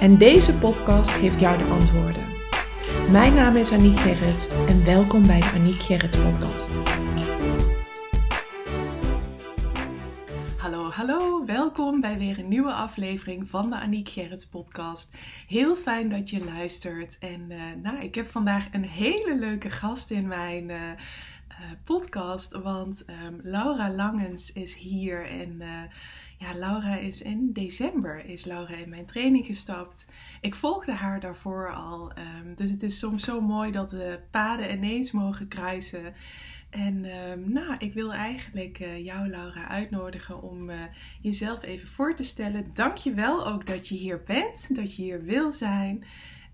En deze podcast geeft jou de antwoorden. Mijn naam is Aniek Gerrits en welkom bij de Aniek Gerrits podcast. Hallo, hallo, welkom bij weer een nieuwe aflevering van de Aniek Gerrits podcast. Heel fijn dat je luistert en uh, nou, ik heb vandaag een hele leuke gast in mijn... Uh, podcast. Want um, Laura Langens is hier en ja, Laura is in december is Laura in mijn training gestapt. Ik volgde haar daarvoor al. Um, dus het is soms zo mooi dat de paden ineens mogen kruisen. En um, nou, ik wil eigenlijk uh, jou, Laura, uitnodigen om uh, jezelf even voor te stellen. Dank je wel ook dat je hier bent, dat je hier wil zijn.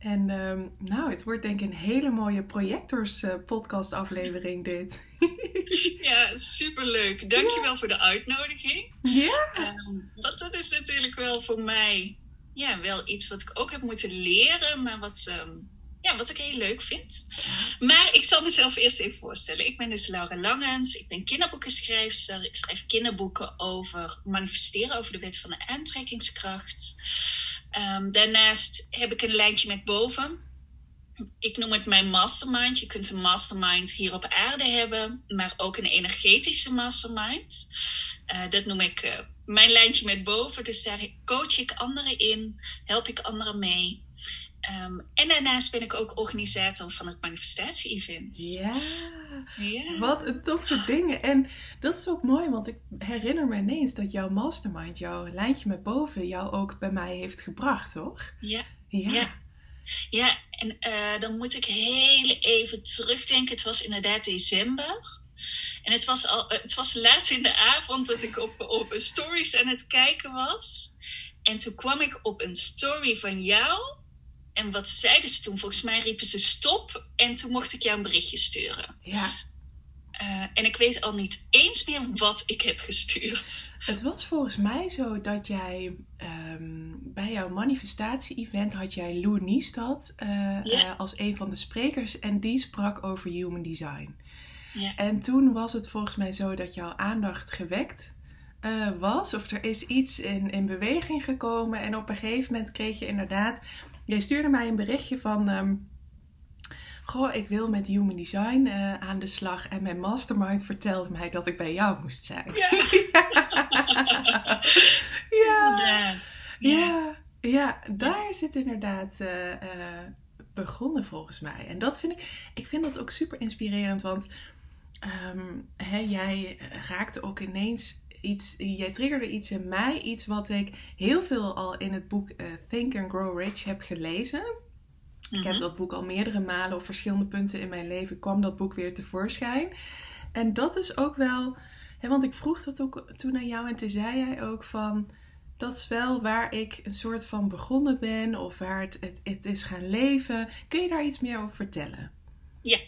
En um, nou, het wordt denk ik een hele mooie projectors uh, podcast aflevering dit. ja, superleuk. Dankjewel ja. voor de uitnodiging. Ja. Um, want dat is natuurlijk wel voor mij ja, wel iets wat ik ook heb moeten leren, maar wat, um, ja, wat ik heel leuk vind. Maar ik zal mezelf eerst even voorstellen. Ik ben dus Laura Langens. Ik ben kinderboekenschrijfster. Ik schrijf kinderboeken over manifesteren, over de wet van de aantrekkingskracht. Um, daarnaast heb ik een lijntje met boven. Ik noem het mijn mastermind. Je kunt een mastermind hier op aarde hebben, maar ook een energetische mastermind. Uh, dat noem ik uh, mijn lijntje met boven. Dus daar coach ik anderen in, help ik anderen mee. Um, en daarnaast ben ik ook organisator van het manifestatie-event. Ja, ja, wat een toffe dingen. En dat is ook mooi, want ik herinner me ineens dat jouw mastermind, jouw lijntje met boven, jou ook bij mij heeft gebracht, toch? Ja. Ja. ja. ja en uh, dan moet ik heel even terugdenken. Het was inderdaad december. En het was, al, het was laat in de avond dat ik op, op stories aan het kijken was. En toen kwam ik op een story van jou. En wat zeiden ze toen? Volgens mij riepen ze stop. En toen mocht ik jou een berichtje sturen. Ja. Uh, en ik weet al niet eens meer wat ik heb gestuurd. Het was volgens mij zo dat jij um, bij jouw manifestatie-event had jij Lou Niestad uh, ja. uh, als een van de sprekers. En die sprak over human design. Ja. En toen was het volgens mij zo dat jouw aandacht gewekt was. Of er is iets in, in beweging gekomen. En op een gegeven moment kreeg je inderdaad. Jij stuurde mij een berichtje van. Um, Goh, ik wil met Human Design uh, aan de slag. En mijn mastermind vertelde mij dat ik bij jou moest zijn. Ja. ja. ja. ja. ja. daar zit inderdaad uh, uh, begonnen volgens mij. En dat vind ik, ik vind dat ook super inspirerend. Want um, hè, jij raakte ook ineens iets, jij triggerde iets in mij, iets wat ik heel veel al in het boek uh, Think and Grow Rich heb gelezen. Ik heb dat boek al meerdere malen op verschillende punten in mijn leven kwam dat boek weer tevoorschijn. En dat is ook wel, hè, want ik vroeg dat ook toen aan jou en toen zei jij ook van, dat is wel waar ik een soort van begonnen ben of waar het, het, het is gaan leven. Kun je daar iets meer over vertellen? Ja,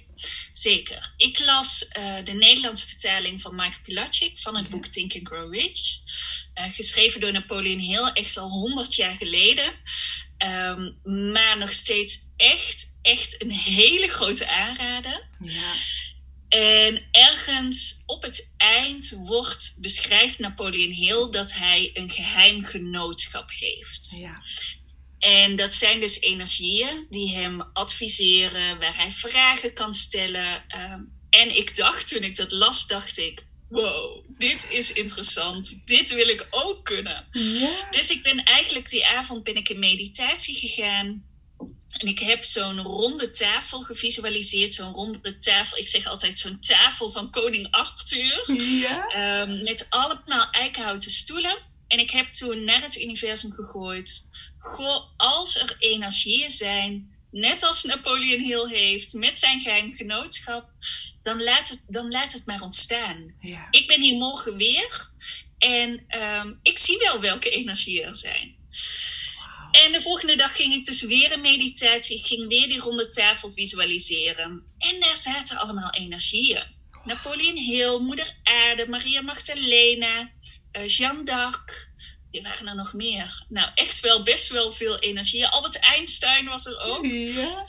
zeker. Ik las uh, de Nederlandse vertaling van Mike Pilacic van het okay. boek Think and Grow Rich. Uh, geschreven door Napoleon Hill, echt al honderd jaar geleden. Um, maar nog steeds echt, echt een hele grote aanrader. Ja. En ergens op het eind wordt, beschrijft Napoleon Hill dat hij een geheim genootschap heeft. Ja. En dat zijn dus energieën die hem adviseren, waar hij vragen kan stellen. Um, en ik dacht, toen ik dat las, dacht ik, wow, dit is interessant. Dit wil ik ook kunnen. Ja. Dus ik ben eigenlijk die avond ben ik in meditatie gegaan. En ik heb zo'n ronde tafel gevisualiseerd. Zo'n ronde tafel. Ik zeg altijd zo'n tafel van koning Arthur. Ja. Um, met allemaal eikenhouten stoelen. En ik heb toen naar het universum gegooid. Goh, als er energieën zijn, net als Napoleon Hill heeft, met zijn geheim genootschap, dan laat het, dan laat het maar ontstaan. Ja. Ik ben hier morgen weer en um, ik zie wel welke energieën er zijn. Wow. En de volgende dag ging ik dus weer een meditatie. Ik ging weer die ronde tafel visualiseren. En daar zaten allemaal energieën. Napoleon Hill, Moeder Aarde, Maria Magdalena, uh, Jeanne d'Arc. Die waren er nog meer. Nou, echt wel best wel veel energieën. Albert Einstein was er ook. Ja.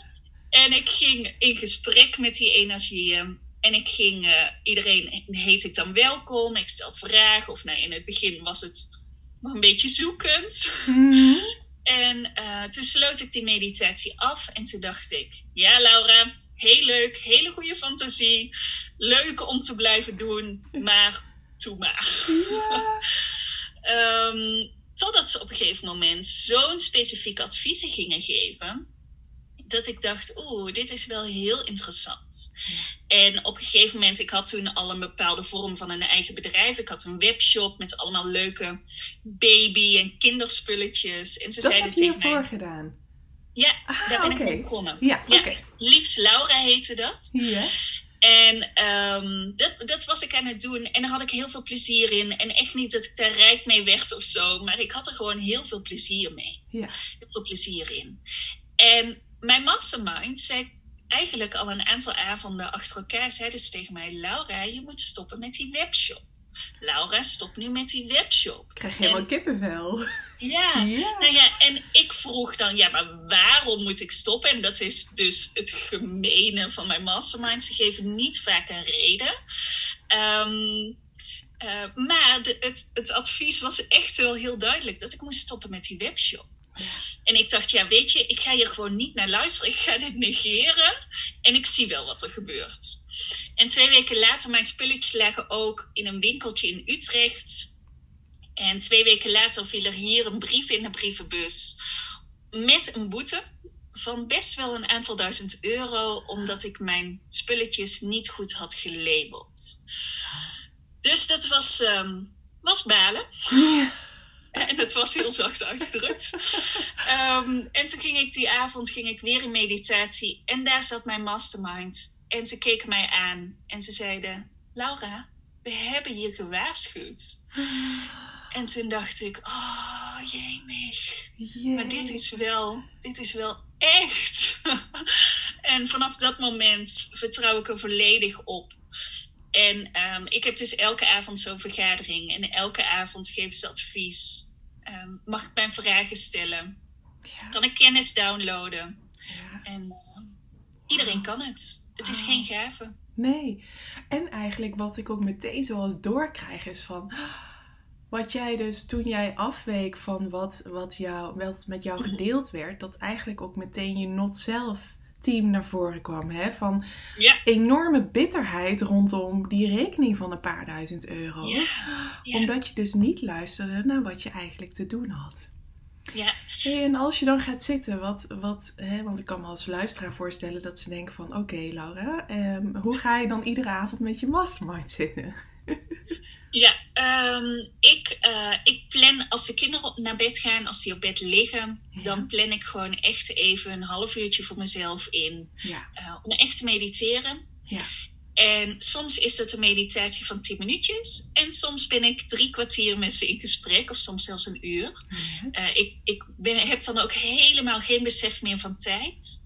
En ik ging in gesprek met die energieën. En ik ging, uh, iedereen heet ik dan welkom. Ik stel vragen. Of nou, in het begin was het nog een beetje zoekend. Mhm. En uh, toen sloot ik die meditatie af. En toen dacht ik, ja Laura, heel leuk. Hele goede fantasie. Leuk om te blijven doen. Maar, doe maar. Ja. um, totdat ze op een gegeven moment zo'n specifiek adviezen gingen geven dat ik dacht, oeh, dit is wel heel interessant. En op een gegeven moment, ik had toen al een bepaalde vorm van een eigen bedrijf. Ik had een webshop met allemaal leuke baby- en kinderspulletjes. En ze Dat zeiden heb je tegen mij... hiervoor gedaan. Ja, Ah, daar ben ik mee begonnen. Ja, oké. Liefst Laura heette dat. Ja. En ehm, dat, dat was ik aan het doen. En daar had ik heel veel plezier in. En echt niet dat ik daar rijk mee werd of zo. Maar ik had er gewoon heel veel plezier mee. Ja. Heel veel plezier in. En mijn mastermind zei eigenlijk al een aantal avonden achter elkaar. Zeiden ze tegen mij, Laura, je moet stoppen met die webshop. Laura, stop nu met die webshop. Ik krijg helemaal En- kippenvel. Ja, Ja. nou ja, en ik vroeg dan, ja, maar waarom moet ik stoppen? En dat is dus het gemene van mijn mastermind. Ze geven niet vaak een reden. Ehm, eh, maar de, het, het advies was echt wel heel duidelijk dat ik moest stoppen met die webshop. En ik dacht, ja, weet je, ik ga hier gewoon niet naar luisteren. Ik ga dit negeren. En ik zie wel wat er gebeurt. En twee weken later, mijn spulletjes lagen ook in een winkeltje in Utrecht. En twee weken later viel er hier een brief in de brievenbus. Met een boete van best wel een aantal duizend euro. Omdat ik mijn spulletjes niet goed had gelabeld. Dus dat was, ehm, was balen. Ja. En het was heel zacht uitgedrukt. Ehm, en toen ging ik die avond ging ik weer in meditatie. En daar zat mijn mastermind. En ze keken mij aan. En ze zeiden... Laura, we hebben je gewaarschuwd. En toen dacht ik... Oh, jemig. Maar dit is wel... Dit is wel echt. en vanaf dat moment vertrouw ik er volledig op. En ehm, ik heb dus elke avond zo'n vergadering. En elke avond geven ze advies. Ehm, mag ik mijn vragen stellen? Ja. Kan ik kennis downloaden? Ja. En ehm, iedereen kan het. Het is Wauw. geen gave. Nee. En eigenlijk wat ik ook meteen zoals doorkrijg is van... Wat jij dus toen jij afweek van wat, wat, jou, wat met jou gedeeld werd... Dat eigenlijk ook meteen je not-self team naar voren kwam. Hè? Van Ja. enorme bitterheid rondom die rekening van een paar duizend euro. Ja. Ja. Omdat je dus niet luisterde naar wat je eigenlijk te doen had. Ja. Hey, en als je dan gaat zitten, wat, wat, hè, want ik kan me als luisteraar voorstellen dat ze denken van oké Laura, ehm, hoe ga je dan iedere avond met je mastermind zitten? Ja, ehm, ik, eh, ik plan als de kinderen naar bed gaan, als die op bed liggen, Ja. dan plan ik gewoon echt even een half uurtje voor mezelf in. Ja, eh, om echt te mediteren. ja, En soms is het een meditatie van 10 minuutjes. En soms ben ik drie kwartier met ze in gesprek, of soms zelfs een uur. ja. Eh, ik ik ben, heb dan ook helemaal geen besef meer van tijd.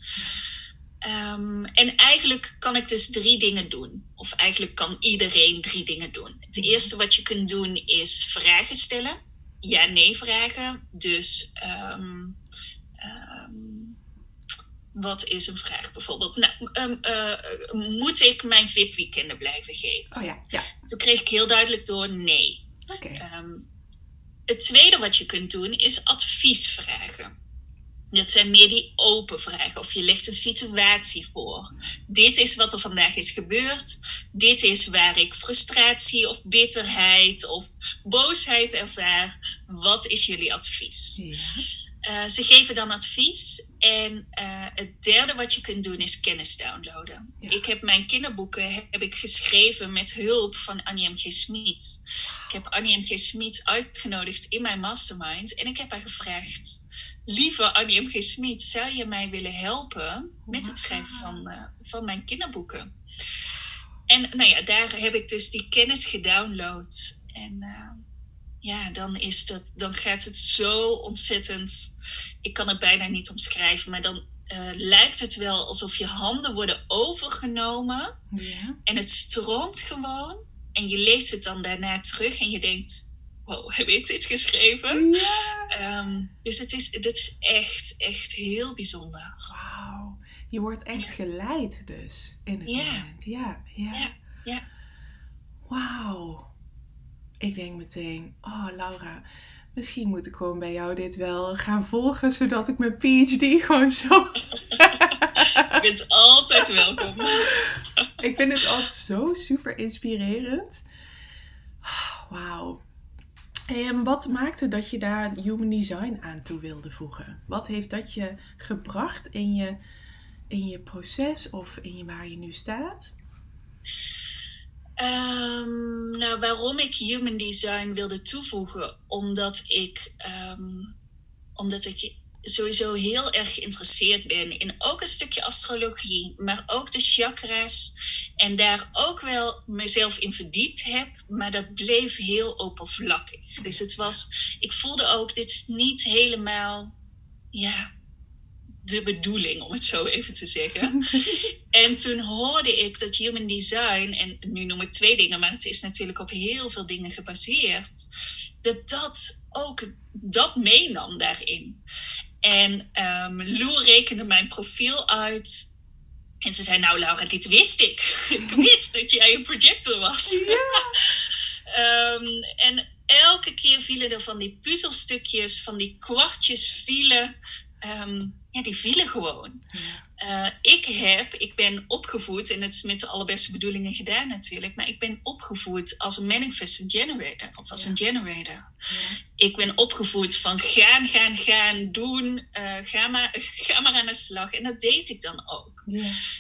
Ehm, en eigenlijk kan ik dus drie dingen doen. Of eigenlijk kan iedereen drie dingen doen. Het eerste wat je kunt doen is vragen stellen. Ja-nee vragen. Dus ehm, ehm, wat is een vraag bijvoorbeeld? Nou, eh, moet ik mijn VIP-weekenden blijven geven? Oh ja, ja, Toen kreeg ik heel duidelijk door nee. oké. Het tweede wat je kunt doen is adviesvragen. Dat zijn meer die open vragen. Of je legt een situatie voor. Dit is wat er vandaag is gebeurd. Dit is waar ik frustratie of bitterheid of boosheid ervaar. Wat is jullie advies? Ja, Eh, ze geven dan advies. En eh, het derde wat je kunt doen is kennis downloaden. Ja. Ik heb mijn kinderboeken heb ik geschreven met hulp van Annie M. G. Smit. Ik heb Annie M. G. Smit uitgenodigd in mijn mastermind. En ik heb haar gevraagd... Lieve Annie M. G. Smit, zou je mij willen helpen met het schrijven van, eh, van mijn kinderboeken? En nou ja, daar heb ik dus die kennis gedownload. En eh, ja, dan, is dat, dan gaat het zo ontzettend ik kan het bijna niet omschrijven, maar dan uh, lijkt het wel alsof je handen worden overgenomen. Ja. En het stroomt gewoon. En je leest het dan daarna terug en je denkt: wow, heb ik dit geschreven? Ja. Um, dus het is, dit is echt, echt heel bijzonder. Wauw. Je wordt echt geleid dus in het moment. Ja, ja. ja. ja. Wauw. Ik denk meteen, oh Laura, misschien moet ik gewoon bij jou dit wel gaan volgen, zodat ik mijn PhD gewoon zo. je bent altijd welkom. ik vind het altijd zo super inspirerend. Wauw. En wat maakte dat je daar human design aan toe wilde voegen? Wat heeft dat je gebracht in je, in je proces of in je, waar je nu staat? Um, nou, waarom ik human design wilde toevoegen, omdat ik, um, omdat ik sowieso heel erg geïnteresseerd ben in ook een stukje astrologie, maar ook de chakras. En daar ook wel mezelf in verdiept heb, maar dat bleef heel oppervlakkig. Dus het was, ik voelde ook, dit is niet helemaal, ja, de bedoeling, om het zo even te zeggen. en toen hoorde ik dat Human Design, en nu noem ik twee dingen, maar het is natuurlijk op heel veel dingen gebaseerd, dat dat ook dat meenam daarin. En um, Lou rekende mijn profiel uit. En ze zei, nou Laura, dit wist ik. ik wist dat jij een projector was. Ja. um, en elke keer vielen er van die puzzelstukjes, van die kwartjes vielen. Um, ja, die vielen gewoon. Uh, ik heb, ik ben opgevoed, en het is met de allerbeste bedoelingen gedaan natuurlijk, maar ik ben opgevoed als een manifesting generator, of als een generator. Ik ben opgevoed van gaan, gaan, gaan, doen, uh, ga, maar, ga maar aan de slag. En dat deed ik dan ook.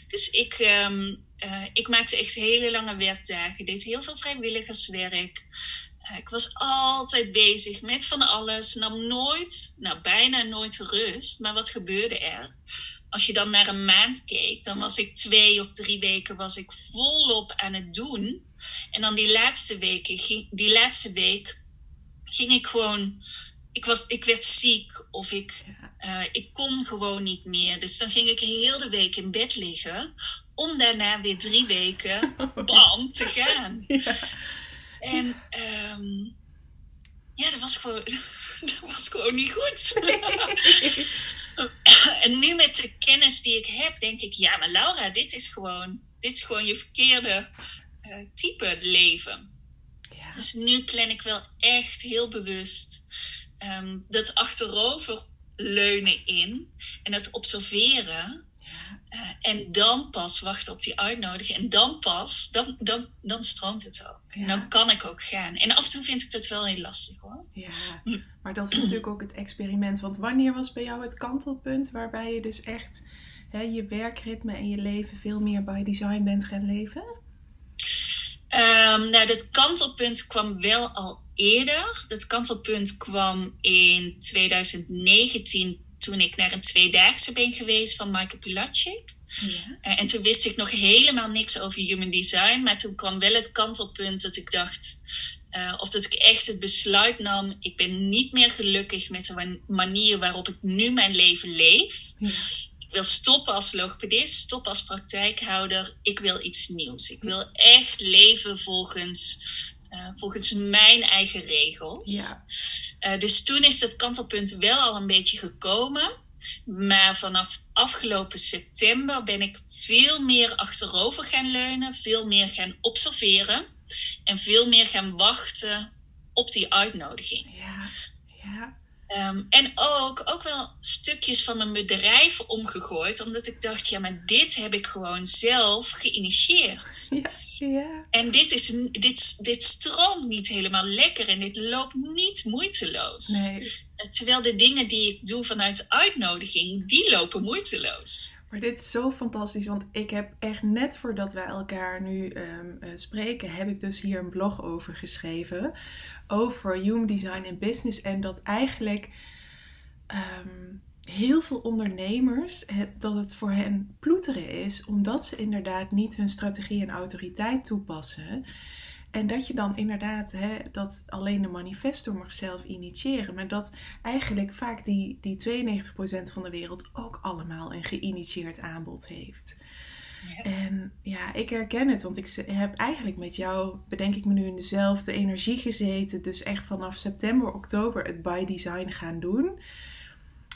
Dus ik, um, uh, ik maakte echt hele lange werkdagen, deed heel veel vrijwilligerswerk. Ik was altijd bezig met van alles, nam nooit, nou bijna nooit rust. Maar wat gebeurde er? Als je dan naar een maand keek, dan was ik twee of drie weken was ik volop aan het doen. En dan die laatste weken, die laatste week ging ik gewoon, ik, was, ik werd ziek of ik, uh, ik kon gewoon niet meer. Dus dan ging ik heel de week in bed liggen om daarna weer drie weken bam te gaan. Ja. En um, ja, dat was gewoon, dat was gewoon niet goed. en nu met de kennis die ik heb, denk ik, ja, maar Laura, dit is gewoon, dit is gewoon je verkeerde uh, type leven. Ja. Dus nu plan ik wel echt heel bewust um, dat achterover leunen in en het observeren en dan pas wachten op die uitnodiging. En dan pas, dan, dan, dan stroomt het ook. En dan kan ik ook gaan. En af en toe vind ik dat wel heel lastig hoor. Ja, hm. maar dat is natuurlijk ook het experiment. Want wanneer was bij jou het kantelpunt waarbij je dus echt hè, je werkritme en je leven veel meer bij design bent gaan leven? Um, nou, dat kantelpunt kwam wel al eerder. Dat kantelpunt kwam in 2019 toen ik naar een tweedaagse ben geweest van Michael Pilatschik. Ja. Uh, en toen wist ik nog helemaal niks over human design. Maar toen kwam wel het kantelpunt dat ik dacht... Uh, of dat ik echt het besluit nam... ik ben niet meer gelukkig met de manier waarop ik nu mijn leven leef. Ja. Ik wil stoppen als logopedist, stoppen als praktijkhouder. Ik wil iets nieuws. Ik wil echt leven volgens, uh, volgens mijn eigen regels. Ja. Uh, dus toen is dat kantelpunt wel al een beetje gekomen. Maar vanaf afgelopen september ben ik veel meer achterover gaan leunen, veel meer gaan observeren en veel meer gaan wachten op die uitnodiging. Ja, ja. Um, en ook, ook wel stukjes van mijn bedrijf omgegooid, omdat ik dacht, ja, maar dit heb ik gewoon zelf geïnitieerd. Ja, ja. En dit, is, dit, dit stroomt niet helemaal lekker en dit loopt niet moeiteloos. Nee. Terwijl de dingen die ik doe vanuit de uitnodiging, die lopen moeiteloos. Maar dit is zo fantastisch, want ik heb echt net voordat wij elkaar nu um, uh, spreken, heb ik dus hier een blog over geschreven. Over human design in business. En dat eigenlijk um, heel veel ondernemers, het, dat het voor hen ploeteren is, omdat ze inderdaad niet hun strategie en autoriteit toepassen. En dat je dan inderdaad hè, dat alleen de manifestor mag zelf initiëren. Maar dat eigenlijk vaak die, die 92% van de wereld ook allemaal een geïnitieerd aanbod heeft. Ja. En ja, ik herken het, want ik heb eigenlijk met jou, bedenk ik me nu, in dezelfde energie gezeten. Dus echt vanaf september, oktober het by design gaan doen.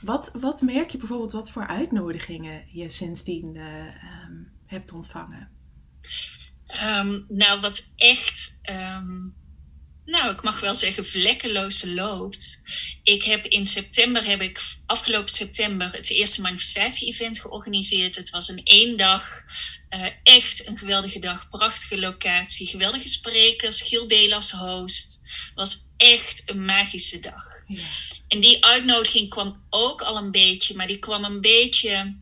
Wat, wat merk je bijvoorbeeld, wat voor uitnodigingen je sindsdien uh, um, hebt ontvangen? Um, nou, wat echt, um, nou, ik mag wel zeggen, vlekkeloos loopt. Ik heb in september, heb ik afgelopen september het eerste manifestatie-event georganiseerd. Het was een één dag, uh, echt een geweldige dag, prachtige locatie, geweldige sprekers, Giel Belas host. was echt een magische dag. Ja. En die uitnodiging kwam ook al een beetje, maar die kwam een beetje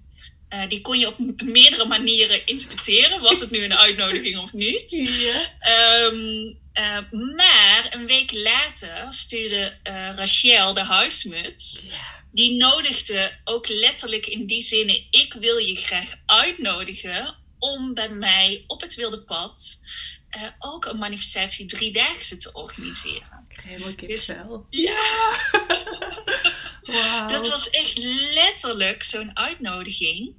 uh, die kon je op meerdere manieren interpreteren. Was het nu een uitnodiging of niet? Ja. Um, uh, maar een week later stuurde uh, Rachel, de huismuts, die nodigde ook letterlijk in die zinnen: Ik wil je graag uitnodigen om bij mij op het wilde pad ook een manifestatie driedaagse te organiseren. Ik helemaal dus, ja. Dat was echt letterlijk zo'n uitnodiging.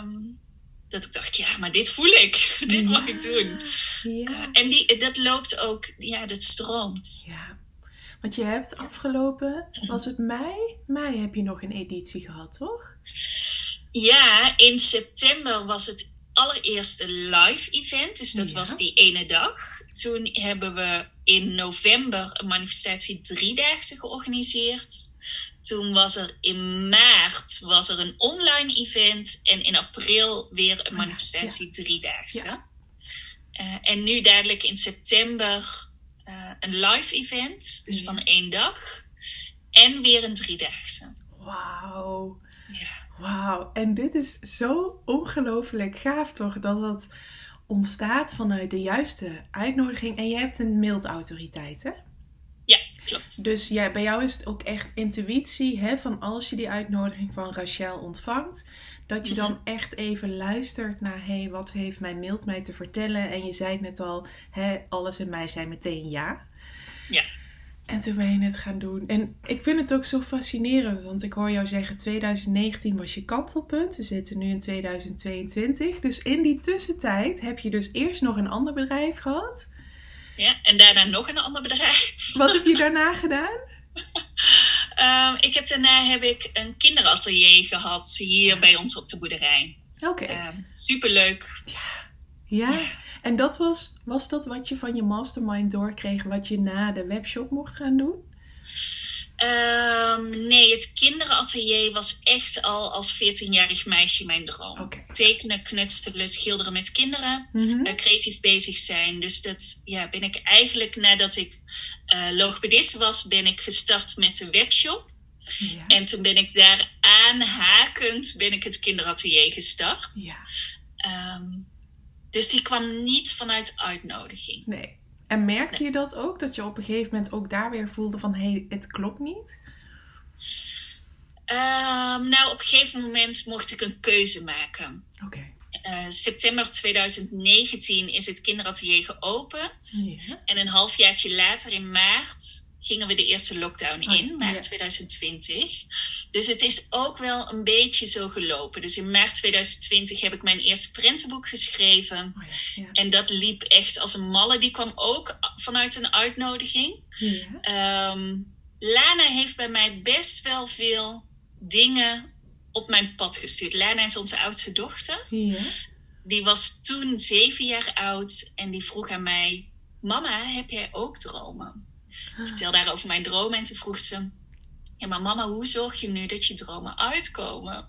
Um, dat ik dacht, ja, maar dit voel ik. dit mag ik doen. Ja. Uh, en die, dat loopt ook, ja, dat stroomt. Ja. Want je hebt afgelopen, was het mei? Mei heb je nog een editie gehad, toch? Ja, in september was het allereerste live event. Dus dat was die ene dag. Toen hebben we in november een manifestatie driedaagse georganiseerd. Toen was er in maart was er een online event en in april weer een oh manifestatie ja. driedaagse. Ja. Uh, en nu dadelijk in september uh, een live event, dus ja. van één dag. En weer een driedaagse. Wauw. Ja. Wauw. En dit is zo ongelooflijk gaaf toch, dat dat ontstaat vanuit de juiste uitnodiging. En je hebt een mailautoriteit, hè? Klopt. Dus ja, bij jou is het ook echt intuïtie, hè, van als je die uitnodiging van Rachel ontvangt, dat je dan mhm. echt even luistert naar, hé, hey, wat heeft mijn mailt mij te vertellen? En je zei het net al, hè, alles in mij zei meteen ja. Ja. En toen ben je het gaan doen. En ik vind het ook zo fascinerend, want ik hoor jou zeggen: 2019 was je kantelpunt. We zitten nu in 2022. Dus in die tussentijd heb je dus eerst nog een ander bedrijf gehad. Ja, en daarna nog een ander bedrijf. Wat heb je daarna gedaan? um, ik heb, daarna heb ik een kinderatelier gehad hier bij ons op de boerderij. Oké. Okay. Um, superleuk. Ja. ja. ja. En dat was, was dat wat je van je mastermind doorkreeg, wat je na de webshop mocht gaan doen? Um, nee, het kinderatelier was echt al als 14-jarig meisje mijn droom. Okay. Tekenen, knutselen, schilderen met kinderen, mm -hmm. uh, creatief bezig zijn. Dus dat ja, ben ik eigenlijk nadat ik uh, logopedist was, ben ik gestart met de webshop. Ja. En toen ben ik daar aanhakend ben ik het kinderatelier gestart. Ja. Um, dus die kwam niet vanuit uitnodiging. Nee. En merkte je dat ook? Dat je op een gegeven moment ook daar weer voelde van... hé, hey, het klopt niet? Um, nou, op een gegeven moment mocht ik een keuze maken. Oké. Okay. Uh, september 2019 is het kinderatelier geopend. En een halfjaartje later, in maart, gingen we de eerste lockdown in, oh, maart ja. 2020. Dus het is ook wel een beetje zo gelopen. Dus in maart 2020 heb ik mijn eerste prentenboek geschreven. Oh, ja, ja. En dat liep echt als een malle. Die kwam ook vanuit een uitnodiging. Um, Lana heeft bij mij best wel veel dingen op mijn pad gestuurd. Lana is onze oudste dochter. Die was toen zeven jaar oud en die vroeg aan mij: Mama, heb jij ook dromen? Ik vertelde haar over mijn dromen en toen vroeg ze... Ja, maar mama, hoe zorg je nu dat je dromen uitkomen?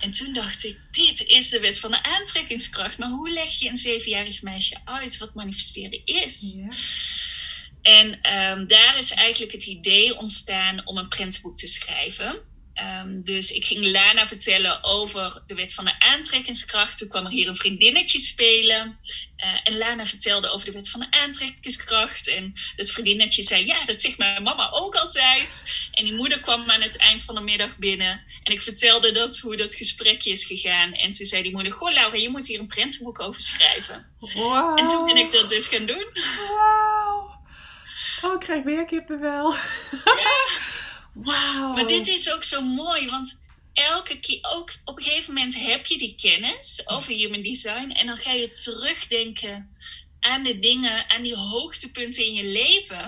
En toen dacht ik, dit is de wet van de aantrekkingskracht. Maar hoe leg je een zevenjarig meisje uit wat manifesteren is? Ja. En um, daar is eigenlijk het idee ontstaan om een prentenboek te schrijven. Ehm, dus ik ging Lana vertellen over de wet van de aantrekkingskracht. Toen kwam er hier een vriendinnetje spelen. Uh, en Lana vertelde over de wet van de aantrekkingskracht. En het vriendinnetje zei: Ja, dat zegt mijn mama ook altijd. En die moeder kwam aan het eind van de middag binnen. En ik vertelde dat, hoe dat gesprekje is gegaan. En toen zei die moeder: Goh, Laura, je moet hier een prentenboek over schrijven. Wow. En toen ben ik dat dus gaan doen. Wauw. Oh, ik krijg weer kippenvel. Ja. Wauw. Maar dit is ook zo mooi, want elke keer, ook op een gegeven moment heb je die kennis over human design en dan ga je terugdenken aan de dingen, aan die hoogtepunten in je leven.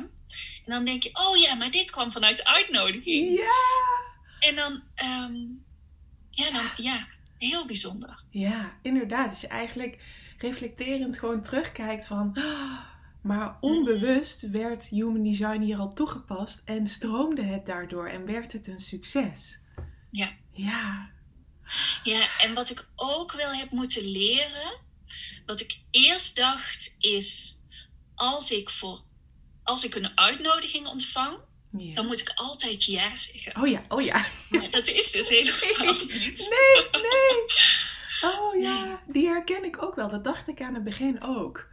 En dan denk je, oh ja, maar dit kwam vanuit de uitnodiging. Ja. En dan, ehm, ja, dan, ja, heel bijzonder. Ja, inderdaad. Dus je eigenlijk reflecterend gewoon terugkijkt van... "Ah, maar onbewust werd Human Design hier al toegepast en stroomde het daardoor en werd het een succes. Ja. Ja. Ja, en wat ik ook wel heb moeten leren, wat ik eerst dacht is, als ik, voor, als ik een uitnodiging ontvang, ja. dan moet ik altijd ja zeggen. Oh ja, oh ja. Maar dat is dus helemaal niet. Nee, nee. Oh ja, die herken ik ook wel. Dat dacht ik aan het begin ook.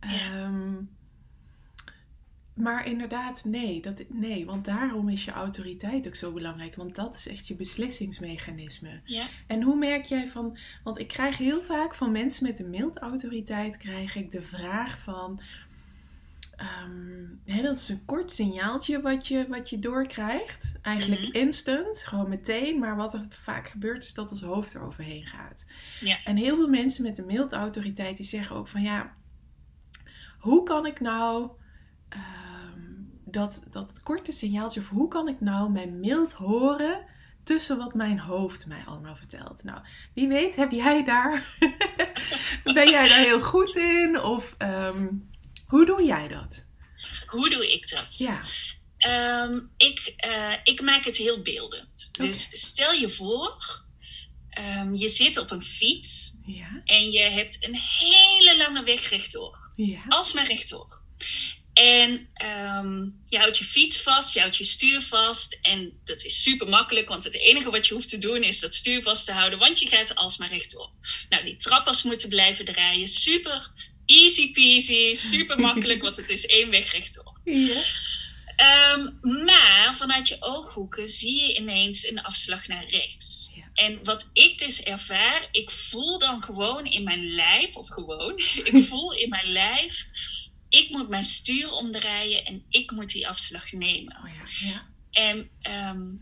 Ja. Ehm, maar inderdaad, nee, dat, nee. Want daarom is je autoriteit ook zo belangrijk. Want dat is echt je beslissingsmechanisme. Ja, En hoe merk jij van... Want ik krijg heel vaak van mensen met een mild autoriteit... krijg ik de vraag van... ehm, hè, dat is een kort signaaltje wat je, wat je doorkrijgt. Eigenlijk Mhm. instant, gewoon meteen. Maar wat er vaak gebeurt is dat ons hoofd eroverheen gaat. Ja. En heel veel mensen met een mild autoriteit... die zeggen ook van ja... Hoe kan ik nou... ehm, dat, dat korte signaaltje... of hoe kan ik nou mijn mild horen... tussen wat mijn hoofd mij allemaal vertelt. Nou, wie weet heb jij daar... ben jij daar heel goed in? Of ehm, hoe doe jij dat? hoe doe ik dat? Ja. Ehm, ik, eh, ik maak het heel beeldend. Dus stel je voor, ehm, je zit op een fiets Ja. en je hebt een hele lange weg rechtdoor. Ja. Alsmaar rechtdoor. En ehm, je houdt je fiets vast, je houdt je stuur vast. En dat is super makkelijk, want het enige wat je hoeft te doen is dat stuur vast te houden, want je gaat alsmaar rechtdoor. Nou, die trappers moeten blijven draaien. Super easy peasy, super makkelijk, want het is één weg rechtdoor. Ja. Ehm, maar vanuit je ooghoeken zie je ineens een afslag naar rechts. Ja. En wat ik dus ervaar, ik voel dan gewoon in mijn lijf, of gewoon, ik voel in mijn lijf, ik moet mijn stuur omdraaien en ik moet die afslag nemen. Oh ja. Ja. En ehm,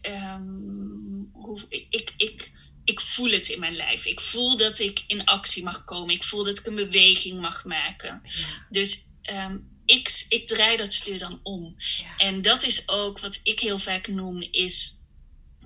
ehm, hoe, ik, ik, ik voel het in mijn lijf. Ik voel dat ik in actie mag komen. Ik voel dat ik een beweging mag maken. Ja. Dus ik, ik draai dat stuur dan om. Ja. En dat is ook wat ik heel vaak noem, is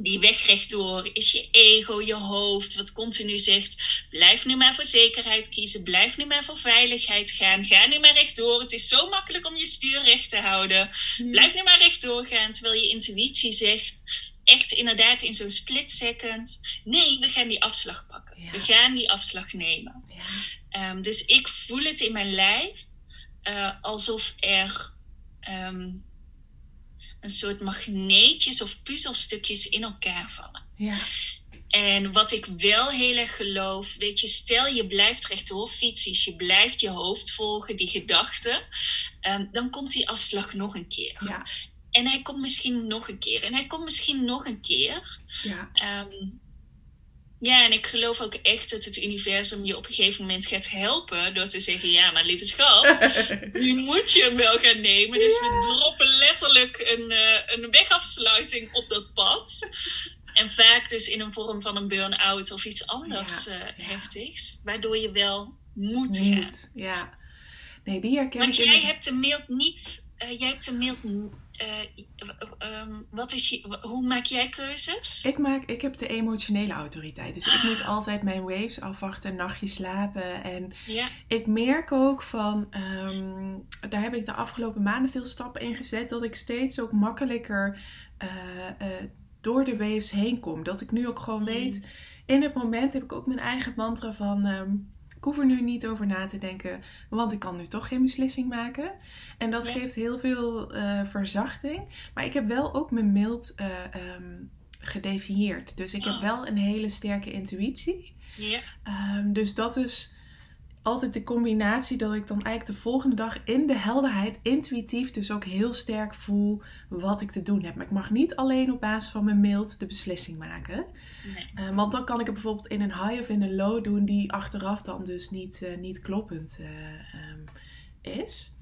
die weg rechtdoor, is je ego, je hoofd, wat continu zegt, blijf nu maar voor zekerheid kiezen, blijf nu maar voor veiligheid gaan, ga nu maar rechtdoor. Het is zo makkelijk om je stuur recht te houden. Blijf nu maar rechtdoor gaan, terwijl je intuïtie zegt, echt inderdaad in zo'n split second, nee, we gaan die afslag pakken. Ja. We gaan die afslag nemen. Ja. Ehm, dus ik voel het in mijn lijf eh, alsof er ehm, een soort magneetjes of puzzelstukjes in elkaar vallen. Ja. En wat ik wel heel erg geloof, weet je, stel je blijft rechtdoor fietsen, je blijft je hoofd volgen, die gedachten, ehm, dan komt die afslag nog een keer. Ja. En hij komt misschien nog een keer. En hij komt misschien nog een keer. Ja. Ehm, ja, en ik geloof ook echt dat het universum je op een gegeven moment gaat helpen door te zeggen: Ja, maar lieve schat, nu moet je hem wel gaan nemen. Dus Ja. we droppen letterlijk een, eh, een wegafsluiting op dat pad. En vaak dus in een vorm van een burn-out of iets anders Ja, eh, heftigs, waardoor je wel moet gaan. Ja. Nee, die herken Want ik. jij in- hebt de mild niet. eh, jij hebt de mild. Eh, ehm, wat is je, hoe maak jij keuzes? Ik, maak, ik heb de emotionele autoriteit. Dus ik moet altijd mijn waves afwachten, een nachtje slapen. En Ja, ik merk ook van, ehm, daar heb ik de afgelopen maanden veel stappen in gezet, dat ik steeds ook makkelijker eh, eh, door de waves heen kom. Dat ik nu ook gewoon Mm. weet, in het moment heb ik ook mijn eigen mantra van, ehm, Ik hoef er nu niet over na te denken, want ik kan nu toch geen beslissing maken. En dat geeft heel veel uh, verzachting. Maar ik heb wel ook mijn mild uh, um, gedefinieerd. Dus ik heb oh. wel een hele sterke intuïtie. Ja. Um, dus dat is altijd de combinatie dat ik dan eigenlijk de volgende dag in de helderheid intuïtief dus ook heel sterk voel wat ik te doen heb. Maar ik mag niet alleen op basis van mijn mild de beslissing maken. Nee. Uh, want dan kan ik het bijvoorbeeld in een high of in een low doen die achteraf dan dus niet, uh, niet kloppend uh, um, is.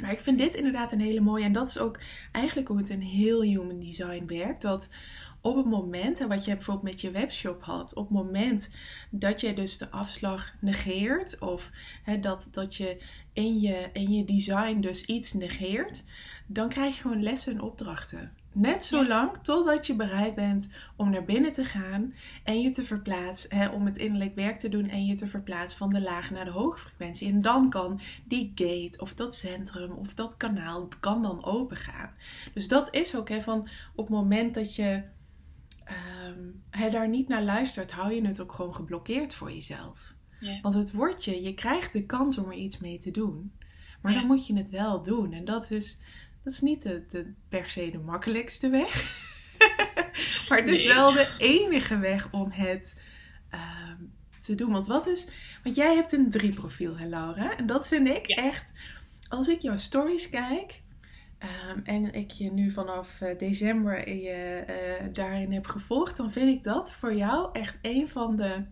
Maar ik vind dit inderdaad een hele mooie. En dat is ook eigenlijk hoe het in heel human design werkt. Dat op het moment, en wat je bijvoorbeeld met je webshop had, op het moment dat je dus de afslag negeert, of hè, dat, dat je in, je in je design dus iets negeert, dan krijg je gewoon lessen en opdrachten. Net zo lang totdat je bereid bent om naar binnen te gaan en je te verplaatsen, hè, om het innerlijk werk te doen en je te verplaatsen van de lage naar de hoge frequentie. En dan kan die gate of dat centrum of dat kanaal kan dan open gaan. Dus dat is ook hè, van op het moment dat je um, hij daar niet naar luistert, hou je het ook gewoon geblokkeerd voor jezelf. Want het wordt je, je krijgt de kans om er iets mee te doen. Maar dan moet je het wel doen. En dat is, dat is niet de, de per se de makkelijkste weg. maar het is wel de enige weg om het uh, te doen. Want wat is. Want jij hebt een drie profiel, hè, Laura? En dat vind ik echt. Als ik jouw stories kijk, Um, en ik je nu vanaf uh, december je, uh, daarin heb gevolgd, dan vind ik dat voor jou echt een van de.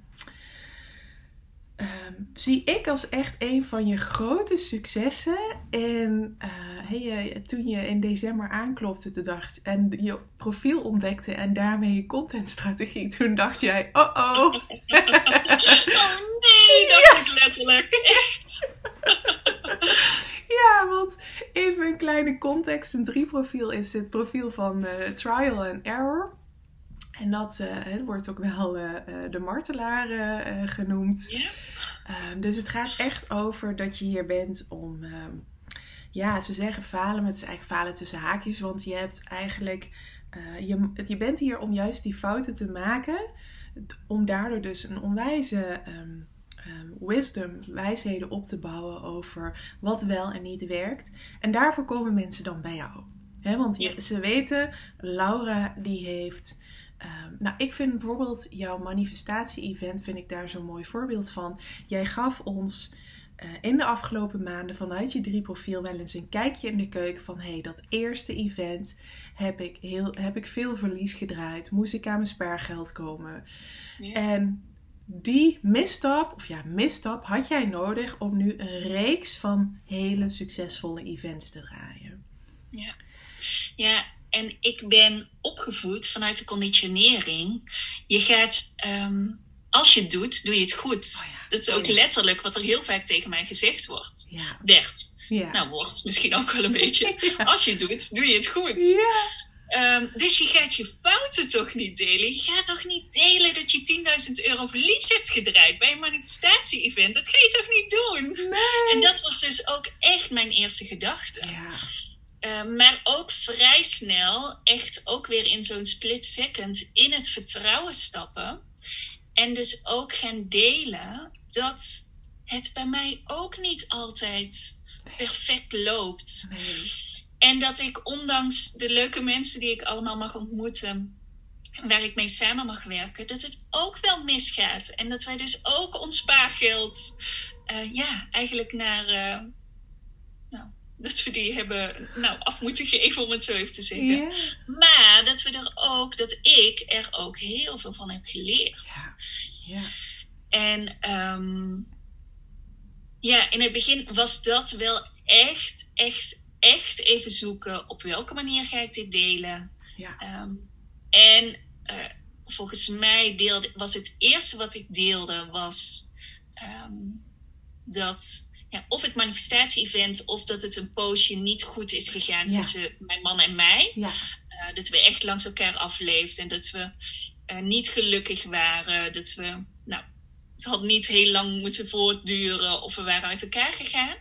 Um, zie ik als echt een van je grote successen. En uh, hey, toen je in december aanklopte te dacht, en je profiel ontdekte en daarmee je contentstrategie, toen dacht jij: oh oh. oh nee, dacht ja. ik letterlijk. Echt. Ja, want even een kleine context. Een drie profiel is het profiel van uh, trial and error. En dat uh, wordt ook wel uh, de martelaar genoemd. Yeah. dus het gaat echt over dat je hier bent om, ehm, ja, ze zeggen falen, maar het is eigenlijk falen tussen haakjes. Want je hebt eigenlijk, je, je bent hier om juist die fouten te maken. Om daardoor dus een onwijze um, wisdom, wijsheden op te bouwen over wat wel en niet werkt. En daarvoor komen mensen dan bij jou. He, want je, ze weten, Laura die heeft. Um, nou, ik vind bijvoorbeeld jouw manifestatie-event, vind ik daar zo'n mooi voorbeeld van. Jij gaf ons uh, in de afgelopen maanden vanuit je drie profiel wel eens een kijkje in de keuken van hé, hey, dat eerste event heb ik, heel, heb ik veel verlies gedraaid. Moest ik aan mijn spaargeld komen. Ja. En die misstap, of ja, misstap had jij nodig om nu een reeks van hele succesvolle events te draaien. Ja, ja en ik ben opgevoed vanuit de conditionering. Je gaat, um, als je het doet, doe je het goed. Oh ja. Dat is ook letterlijk wat er heel vaak tegen mij gezegd wordt. Ja. Werd. Nou, wordt misschien ook wel een beetje. Als je het doet, doe je het goed. Um, dus je gaat je fouten toch niet delen. Je gaat toch niet delen dat je 10.000 euro verlies hebt gedraaid bij een manifestatie-event. Dat ga je toch niet doen? Nee. En dat was dus ook echt mijn eerste gedachte. Ja. Uh, maar ook vrij snel, echt ook weer in zo'n split second, in het vertrouwen stappen. En dus ook gaan delen dat het bij mij ook niet altijd perfect loopt. Nee. En dat ik ondanks de leuke mensen die ik allemaal mag ontmoeten, waar ik mee samen mag werken, dat het ook wel misgaat. En dat wij dus ook ons spaargeld, uh, ja, eigenlijk naar, uh, nou, dat we die hebben nou, af moeten geven, om het zo even te zeggen. Yeah. Maar dat we er ook, dat ik er ook heel veel van heb geleerd. Ja. Yeah. En um, ja, in het begin was dat wel echt, echt echt even zoeken op welke manier ga ik dit delen. Ja. Um, en uh, volgens mij deelde, was het eerste wat ik deelde was um, dat ja, of het manifestatie-event of dat het een poosje niet goed is gegaan ja. tussen mijn man en mij. Ja. Uh, dat we echt langs elkaar afleefden en dat we uh, niet gelukkig waren. Dat we, nou, het had niet heel lang moeten voortduren of we waren uit elkaar gegaan.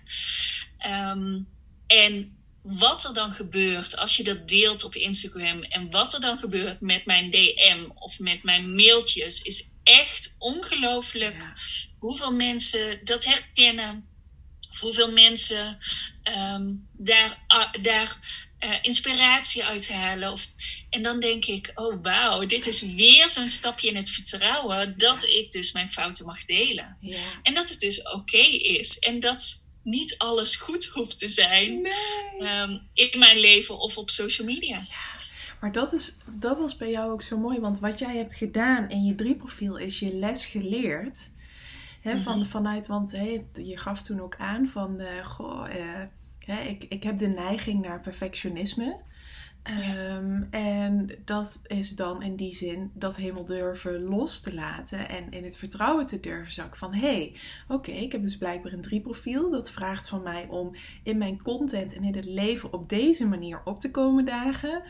Um, en wat er dan gebeurt als je dat deelt op Instagram en wat er dan gebeurt met mijn DM of met mijn mailtjes is echt ongelooflijk hoeveel mensen dat herkennen, hoeveel mensen ehm, daar, daar uh, inspiratie uithalen. Of, en dan denk ik, oh wauw, dit is weer zo'n stapje in het vertrouwen dat ik dus mijn fouten mag delen. Ja. En dat het dus oké is. En dat niet alles goed hoeft te zijn Nee. um, in mijn leven of op social media. Ja, maar dat, is, dat was bij jou ook zo mooi. Want wat jij hebt gedaan in je drie profiel is je les geleerd. Hè, van, Mhm. vanuit, want hè, je gaf toen ook aan van, eh, goh, eh, hè, ik, ik heb de neiging naar perfectionisme. Ehm, En dat is dan in die zin dat helemaal durven los te laten en in het vertrouwen te durven zakken van hé, hey, oké, ik heb dus blijkbaar een drie profiel. Dat vraagt van mij om in mijn content en in het leven op deze manier op te komen dagen.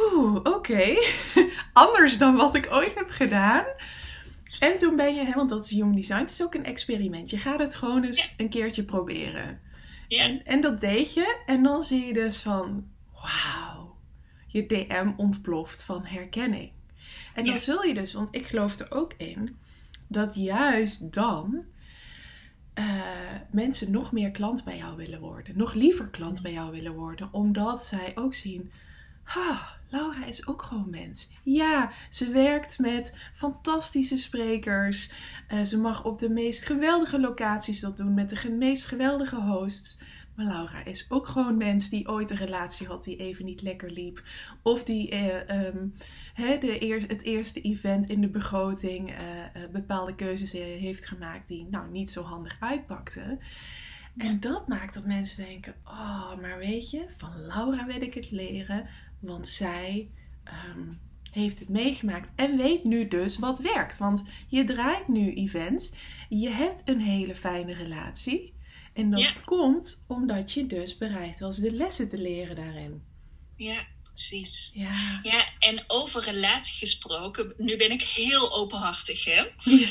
Oeh, oké. Anders dan wat ik ooit heb gedaan. En toen ben je, hè, want dat is human design, het is ook een experiment. Je gaat het gewoon eens een keertje proberen. Ja, En, en dat deed je. En dan zie je dus van, wauw, je DM ontploft van herkenning. En dan Ja. zul je dus, want ik geloof er ook in, dat juist dan eh, mensen nog meer klant bij jou willen worden. Nog liever klant bij jou willen worden. Omdat zij ook zien, ha, Laura is ook gewoon mens. Ja, ze werkt met fantastische sprekers. Eh, ze mag op de meest geweldige locaties dat doen met de meest geweldige hosts. Maar Laura is ook gewoon mens die ooit een relatie had die even niet lekker liep. Of die eh, ehm, de eer- het eerste event in de begroting eh, eh, bepaalde keuzes heeft gemaakt die nou niet zo handig uitpakten. En dat maakt dat mensen denken: oh, maar weet je, van Laura wil ik het leren, want zij ehm, heeft het meegemaakt en weet nu dus wat werkt. Want je draait nu events, je hebt een hele fijne relatie. En dat Ja. komt omdat je dus bereid was de lessen te leren daarin. ja, precies. Ja. Ja, en over relatie gesproken, nu ben ik heel openhartig, hè. Ja.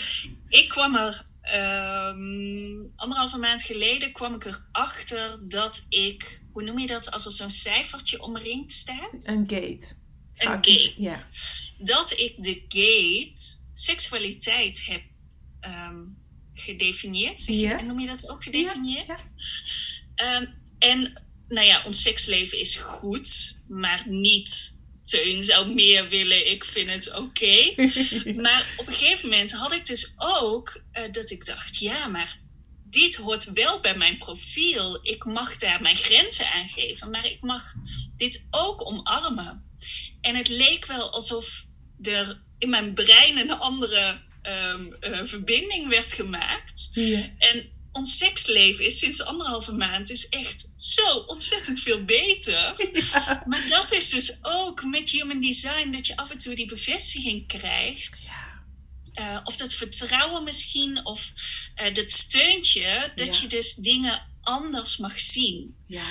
Ik kwam er ehm, anderhalve maand geleden kwam ik erachter dat ik, hoe noem je dat, als er zo'n cijfertje omringd staat? Een gate. Een gate. Ja. Dat ik de gate seksualiteit heb ehm, gedefinieerd. Zeg je-. Noem je dat ook gedefinieerd? Ehm, en nou ja, ons seksleven is goed, maar niet. Teun zou meer willen, ik vind het oké. Maar op een gegeven moment had ik dus ook eh, dat ik dacht: ja, maar dit hoort wel bij mijn profiel. Ik mag daar mijn grenzen aan geven, maar ik mag dit ook omarmen. En het leek wel alsof er in mijn brein een andere ehm, eh, verbinding werd gemaakt. En ons seksleven is sinds anderhalve maand is echt zo ontzettend veel beter. Ja. Maar dat is dus ook met human design dat je af en toe die bevestiging krijgt. Ja. Eh, of dat vertrouwen misschien, of eh, dat steuntje, dat Ja. je dus dingen anders mag zien. Ja.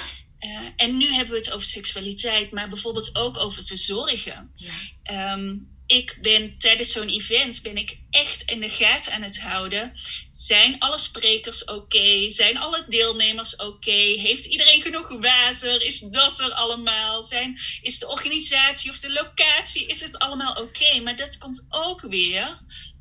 En nu hebben we het over seksualiteit, maar bijvoorbeeld ook over verzorgen. Ja. Ehm, ik ben tijdens zo'n event ben ik echt in de gaten aan het houden. Zijn alle sprekers oké? Zijn alle deelnemers oké? Heeft iedereen genoeg water? Is dat er allemaal? Zijn, is de organisatie of de locatie, is het allemaal oké? Maar dat komt ook weer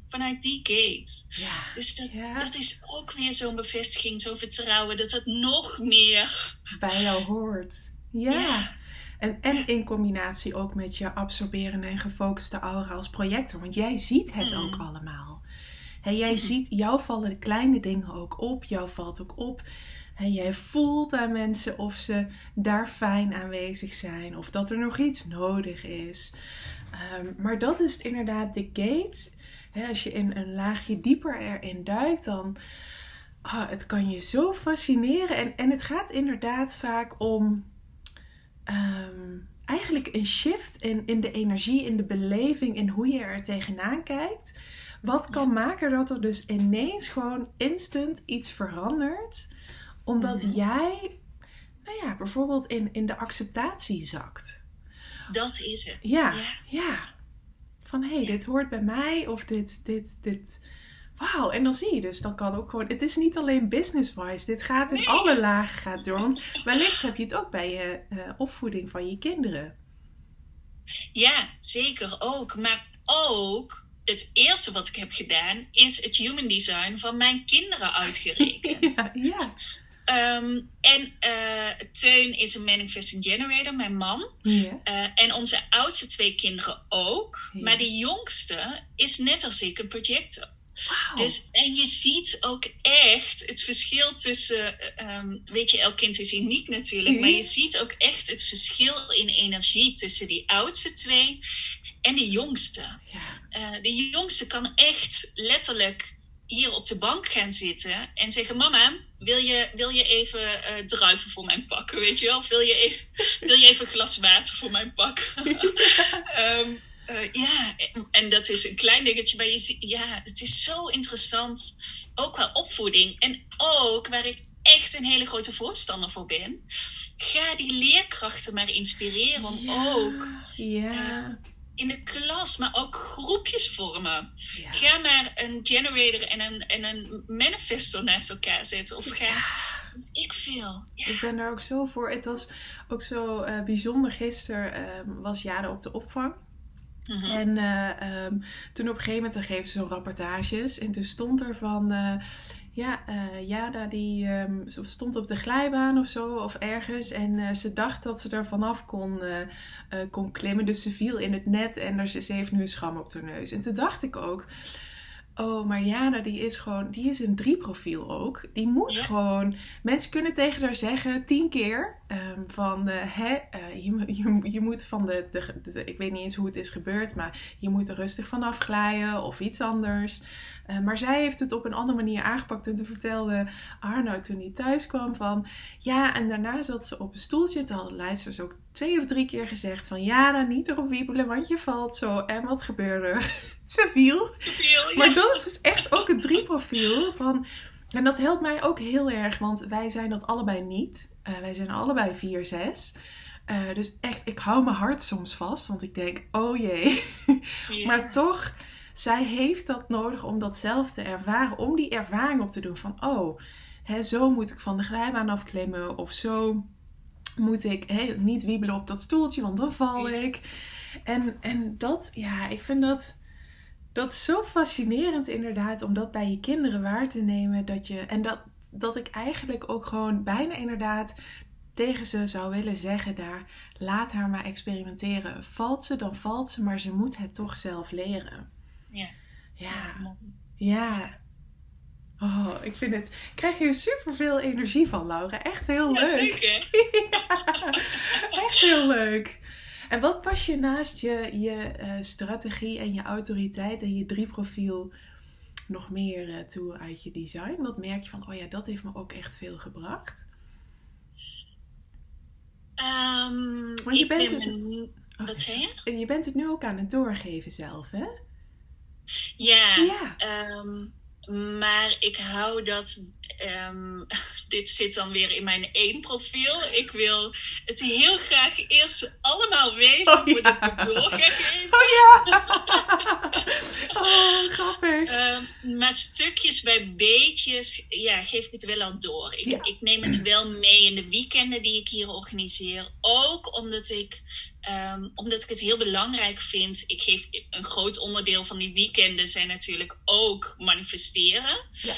vanuit die gate. Ja. Dus dat, Ja. dat is ook weer zo'n bevestiging, zo'n vertrouwen, dat het nog meer. bij jou hoort. Ja. Ja. En, en in combinatie ook met je absorberende en gefocuste aura als projector. Want jij ziet het Mm. ook allemaal. Jij Mhm. ziet, jou vallen de kleine dingen ook op. Jou valt ook op. Hè, jij voelt aan mensen of ze daar fijn aanwezig zijn. Of dat er nog iets nodig is. Ehm, maar dat is inderdaad de gate. Als je in een laagje dieper erin duikt, dan ah, het kan je zo fascineren. En, en het gaat inderdaad vaak om ehm, eigenlijk een shift in, in de energie, in de beleving, in hoe je er tegenaan kijkt. Wat kan maken dat er dus ineens gewoon instant iets verandert, omdat Mhm. jij, nou ja, bijvoorbeeld in, in de acceptatie zakt. Dat is het. Ja, ja. ja. Van hé, hey, dit hoort bij mij of dit, dit, dit. Wauw, en dan zie je dus, dan kan ook gewoon. Het is niet alleen business-wise, dit gaat in Nee. alle lagen gaat door. Want wellicht heb je het ook bij je eh, opvoeding van je kinderen. Ja, zeker ook. Maar ook het eerste wat ik heb gedaan is het human design van mijn kinderen uitgerekend. ja, ja. Ehm, en uh, Teun is een manifesting generator, mijn man. Uh, en onze oudste twee kinderen ook. Maar de jongste is net als ik een projector. Dus, en je ziet ook echt het verschil tussen, um, weet je, elk kind is uniek natuurlijk, maar je ziet ook echt het verschil in energie tussen die oudste twee en de jongste. ja. Uh, de jongste kan echt letterlijk hier op de bank gaan zitten en zeggen: Mama, wil je, wil je even uh, druiven voor mijn pakken? Weet je wel? Of wil je even, wil je even een glas water voor mijn pak? um, uh, ja, en, dat is een klein dingetje, maar je ziet, ja, het is zo interessant. Ook qua opvoeding en ook waar ik echt een hele grote voorstander voor ben. Ga die leerkrachten maar inspireren om ja. ook. Ja. Uh, in de klas, maar ook groepjes vormen. Ja. Ga maar een generator en een, en een manifestor naast elkaar zetten. Of ga, weet ik veel. Ik ben daar ook zo voor. Het was ook zo uh, bijzonder. Gisteren uh, was Jade op de opvang. Mhm. En uh, um, toen op een gegeven moment geven ze zo rapportages. En toen stond er van... uh, ja, uh, Jada die um, stond op de glijbaan of zo, of ergens. En uh, ze dacht dat ze er vanaf kon, uh, kon klimmen. Dus ze viel in het net en er, ze heeft nu een schram op haar neus. En toen dacht ik ook... Oh, maar Jana, die is gewoon, die is een drie profiel ook. Die moet Ja. gewoon, mensen kunnen tegen haar zeggen tien keer um, van, uh, hè, uh, je, je, je moet van de, de, de, ik weet niet eens hoe het is gebeurd, maar je moet er rustig vanaf glijden of iets anders. Uh, maar zij heeft het op een andere manier aangepakt en toen vertelde Arno toen hij thuis kwam van, ja, en daarna zat ze op een stoeltje. Toen hadden leidsters ook twee of drie keer gezegd van, ja, dan niet erop wiebelen, want je valt zo. En wat gebeurde er? ze viel. Veel, ja. Maar dat is dus echt ook een drie profiel van... En dat helpt mij ook heel erg, want wij zijn dat allebei niet. Uh, wij zijn allebei 4, 6. Uh, dus echt, ik hou mijn hart soms vast, want ik denk, oh jee. Maar toch, zij heeft dat nodig om dat zelf te ervaren. Om die ervaring op te doen van, oh, hè, zo moet ik van de glijbaan afklimmen. Of zo moet ik hè, niet wiebelen op dat stoeltje, want dan val ik. En, en dat, ja, ik vind dat dat is zo fascinerend inderdaad om dat bij je kinderen waar te nemen. Dat je, en dat, dat ik eigenlijk ook gewoon bijna inderdaad tegen ze zou willen zeggen daar. Laat haar maar experimenteren. Valt ze, dan valt ze, maar ze moet het toch zelf leren. Ja. Ja. Ja. Oh, ik vind het... Ik krijg hier superveel energie van, Laura. Echt heel Ja, leuk. Ja, echt heel leuk. En wat pas je naast je, je uh, strategie en je autoriteit en je drie profiel nog meer uh, toe uit je design? Wat merk je van, oh ja, dat heeft me ook echt veel gebracht? Um, Want je ik bent ben het- me- Oh, Wat zei je? Je bent het nu ook aan het doorgeven zelf, hè? Ja, Ja. ehm, maar ik hou dat. Ehm, dit zit dan weer in mijn één profiel. Ik wil het heel graag eerst allemaal weten Oh, voordat ja. ik het door ga geven. Oh ja! oh, grappig. Ehm, maar stukjes bij beetjes, ja, geef ik het wel al door. Ik, Ja. ik neem het wel mee in de weekenden die ik hier organiseer. Ook omdat ik, ehm, omdat ik het heel belangrijk vind. Ik geef een groot onderdeel van die weekenden zijn natuurlijk ook manifesteren. Ja.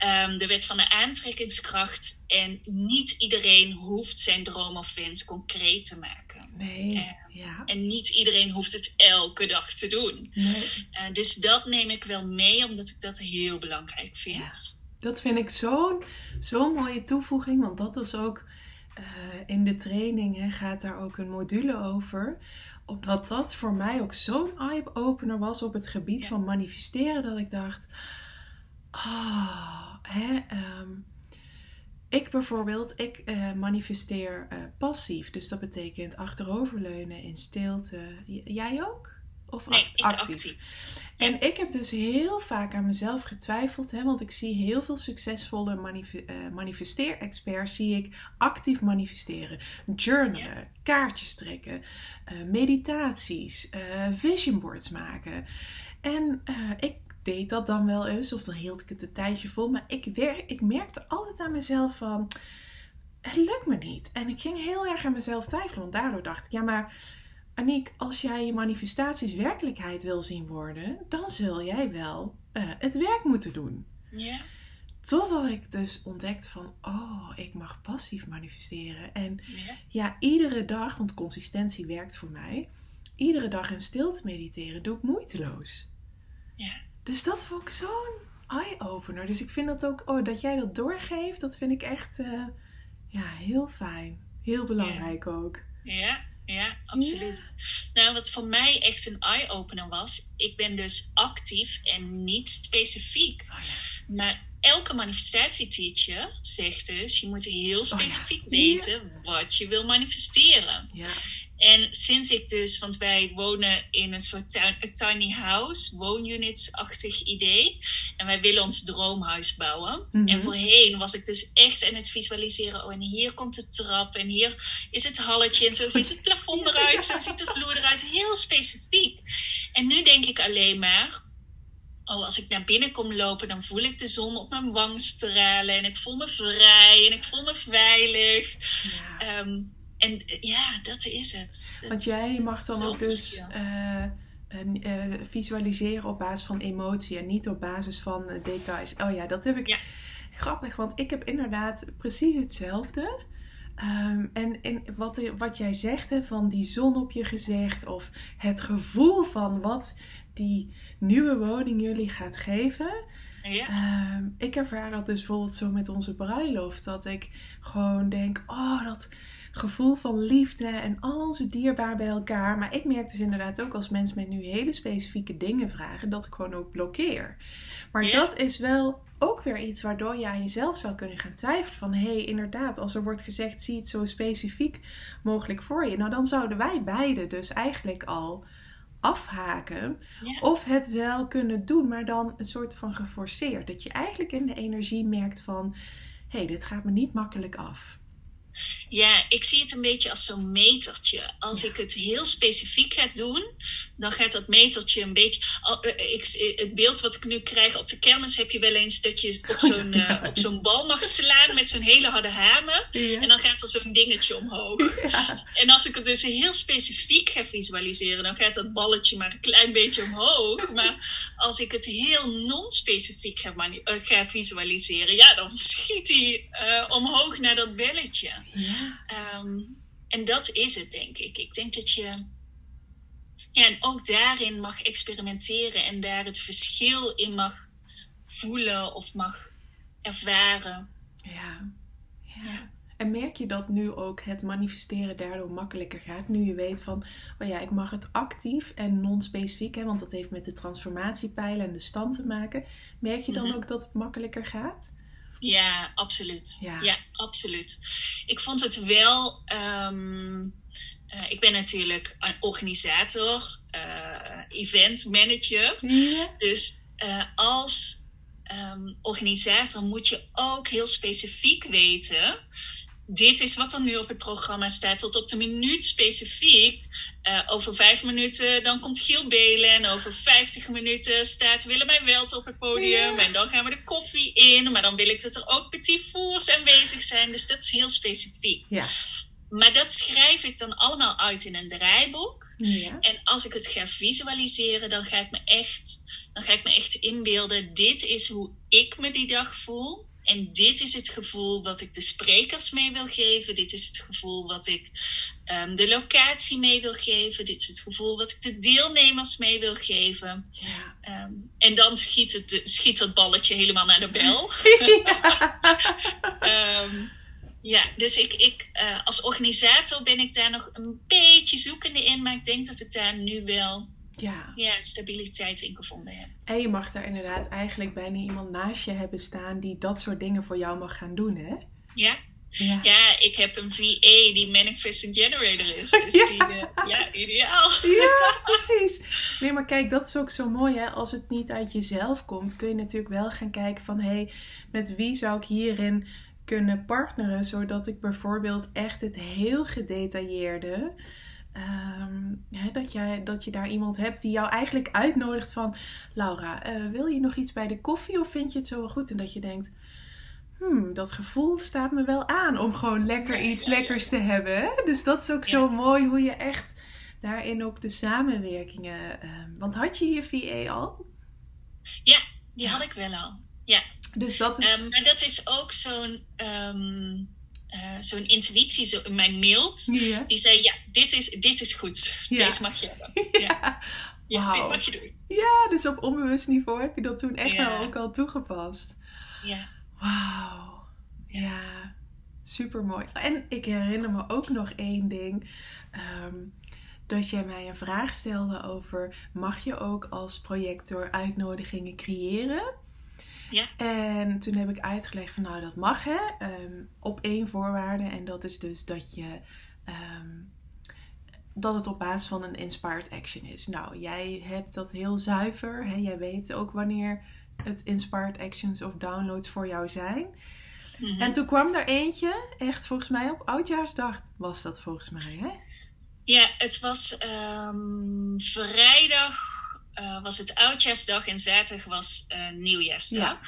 Ehm, de wet van de aantrekkingskracht. En niet iedereen hoeft zijn droom of wens concreet te maken. Nee, Eh, ja. En niet iedereen hoeft het elke dag te doen. Nee. Uh, dus dat neem ik wel mee, omdat ik dat heel belangrijk vind. Dat vind ik zo'n zo'n mooie toevoeging, want dat was ook eh, in de training, hè, gaat daar ook een module over. Omdat dat voor mij ook zo'n eye-opener was op het gebied Ja. van manifesteren, dat ik dacht, ah, hè, ehm, ik bijvoorbeeld, ik eh, manifesteer eh, passief. Dus dat betekent achteroverleunen in stilte. J- jij ook? Of Nee, act- ik actief. en ik heb dus heel vaak aan mezelf getwijfeld, hè, want ik zie heel veel succesvolle manif- eh, manifesteer-experts zie ik actief manifesteren. Journalen, kaartjes trekken, meditaties, eh, vision boards maken. En ik deed dat dan wel eens, of dan hield ik het een tijdje vol, maar ik, wer- ik merkte altijd aan mezelf van, het lukt me niet. En ik ging heel erg aan mezelf twijfelen, want daardoor dacht ik, ja maar Aniek, als jij je manifestaties werkelijkheid wil zien worden, dan zul jij wel uh, het werk moeten doen. Ja. Totdat ik dus ontdekte van, oh, ik mag passief manifesteren. En Ja. ja, iedere dag, want consistentie werkt voor mij, iedere dag in stilte mediteren doe ik moeiteloos. Ja. Dus dat vond ik zo'n eye-opener. Dus ik vind dat ook, oh, dat jij dat doorgeeft, dat vind ik echt, eh, ja, heel fijn. Heel belangrijk ook. Ja, ja, absoluut. Nou, wat voor mij echt een eye-opener was, ik ben dus actief en niet specifiek. Oh, ja. Maar elke manifestatieteacher zegt dus, je moet heel specifiek Ja. weten wat je wil manifesteren. Ja. En sinds ik dus, want wij wonen in een soort tuin, tiny house, woonunits-achtig idee. En wij willen ons droomhuis bouwen. Mhm. En voorheen was ik dus echt aan het visualiseren. Oh, en hier komt de trap en hier is het halletje. En zo ziet het plafond eruit, zo ziet de vloer eruit. Heel specifiek. En nu denk ik alleen maar, Oh, als ik naar binnen kom lopen, dan voel ik de zon op mijn wang stralen. En ik voel me vrij en ik voel me veilig. ja. Ehm, en eh, ja, dat is het. Dat- Want jij mag dan ook dus eh, eh, visualiseren op basis van emotie en niet op basis van details. Oh ja, dat heb ik Ja. grappig, want ik heb inderdaad precies hetzelfde. Ehm, en, en wat, wat jij zegt, hè, van die zon op je gezicht of het gevoel van wat die nieuwe woning jullie gaat geven. Ja, Ehm, ik ervaar dat dus bijvoorbeeld zo met onze bruiloft. Dat ik gewoon denk, oh, dat gevoel van liefde en al onze dierbaar bij elkaar. Maar ik merk dus inderdaad ook als mensen mij nu hele specifieke dingen vragen, dat ik gewoon ook blokkeer. Maar Ja. dat is wel ook weer iets waardoor je aan jezelf zou kunnen gaan twijfelen. Van hé, hey, inderdaad, als er wordt gezegd, zie het zo specifiek mogelijk voor je. Nou, dan zouden wij beiden dus eigenlijk al afhaken. ja. Of het wel kunnen doen, maar dan een soort van geforceerd. Dat je eigenlijk in de energie merkt van... hé, hey, dit gaat me niet makkelijk af. Ja, ik zie het een beetje als zo'n metertje. Als ik het heel specifiek ga doen, dan gaat dat metertje een beetje. al- eh, ik, het beeld wat ik nu krijg op de kermis heb je wel eens dat je op zo'n eh, op zo'n bal mag slaan met zo'n hele harde hamer. En dan gaat er zo'n dingetje omhoog. Ja. En als ik het dus heel specifiek ga visualiseren, dan gaat dat balletje maar een klein beetje omhoog. Maar als ik het heel non-specifiek ga, eh, visualiseren, ja, dan schiet hij eh, omhoog naar dat belletje. Ja. Ehm, en dat is het, denk ik. Ik denk dat je. Ja, en ook daarin mag experimenteren en daar het verschil in mag voelen of mag ervaren. Ja. ja. En merk je dat nu ook het manifesteren daardoor makkelijker gaat? Nu je weet van, oh ja, ik mag het actief en non-specifiek, hè, want dat heeft met de transformatiepijlen en de stand te maken. Merk je dan Mhm. ook dat het makkelijker gaat? Ja, absoluut. Ja. Ja, absoluut. Ik vond het wel. ehm, eh, ik ben natuurlijk een organisator, eh event manager. Ja. Dus eh, als ehm, organisator moet je ook heel specifiek weten. Dit is wat er nu op het programma staat, tot op de minuut specifiek. Eh, over vijf minuten dan komt Giel Belen en over vijftig minuten staat Willemijn Welt op het podium. Ja. En dan gaan we de koffie in, maar dan wil ik dat er ook petit fours aanwezig zijn. Dus dat is heel specifiek. Ja. Maar dat schrijf ik dan allemaal uit in een draaiboek. Ja. En als ik het ga visualiseren, dan ga ik me echt, dan ga ik me echt inbeelden. Dit is hoe ik me die dag voel. En dit is het gevoel wat ik de sprekers mee wil geven. Dit is het gevoel wat ik ehm, de locatie mee wil geven. Dit is het gevoel wat ik de deelnemers mee wil geven. Ja. Ehm, en dan schiet, het, schiet dat balletje helemaal naar de bel. Ehm, ja, dus ik, ik, eh, als organisator ben ik daar nog een beetje zoekende in. Maar ik denk dat ik daar nu wel ja. ja, stabiliteit in gevonden heb. En je mag daar inderdaad eigenlijk bijna iemand naast je hebben staan die dat soort dingen voor jou mag gaan doen, hè? Ja, Ja. ja ik heb een VA die Manifesting Generator is. Dus Ja. die, eh, ja, ideaal. Ja, precies. Nee, maar kijk, dat is ook zo mooi, hè? Als het niet uit jezelf komt, kun je natuurlijk wel gaan kijken van... hé, hey, met wie zou ik hierin kunnen partneren... zodat ik bijvoorbeeld echt het heel gedetailleerde... ehm, hè, dat, jij, dat je daar iemand hebt die jou eigenlijk uitnodigt van... Laura, eh, wil je nog iets bij de koffie of vind je het zo wel goed? En dat je denkt... Hmm, dat gevoel staat me wel aan om gewoon lekker iets lekkers te hebben. Hè? Dus dat is ook Ja. zo mooi hoe je echt daarin ook de samenwerkingen. ehm, want had je je VA al? Ja, die had ik wel al. Ja. Dus dat is. Ehm, maar dat is ook zo'n eh, zo'n intuïtie zo in mijn mailt. Die zei, ja, dit is, dit is goed. Ja. Deze mag je hebben. ja. Ja, dit mag je doen. Ja, dus op onbewust niveau heb je dat toen echt wel ook al toegepast. Ja. Wauw. Ja, super mooi. En ik herinner me ook nog één ding. ehm, dat jij mij een vraag stelde over: mag je ook als projector uitnodigingen creëren? Ja. En toen heb ik uitgelegd van nou dat mag hè, ehm, op één voorwaarde. En dat is dus dat je ehm, dat het op basis van een inspired action is. Nou, jij hebt dat heel zuiver. Hè? Jij weet ook wanneer het inspired actions of downloads voor jou zijn. Mhm. En toen kwam er eentje, echt volgens mij op Oudjaarsdag was dat volgens mij, hè? Ja, het was ehm, vrijdag eh, was het oudjaarsdag en zaterdag was eh, nieuwjaarsdag.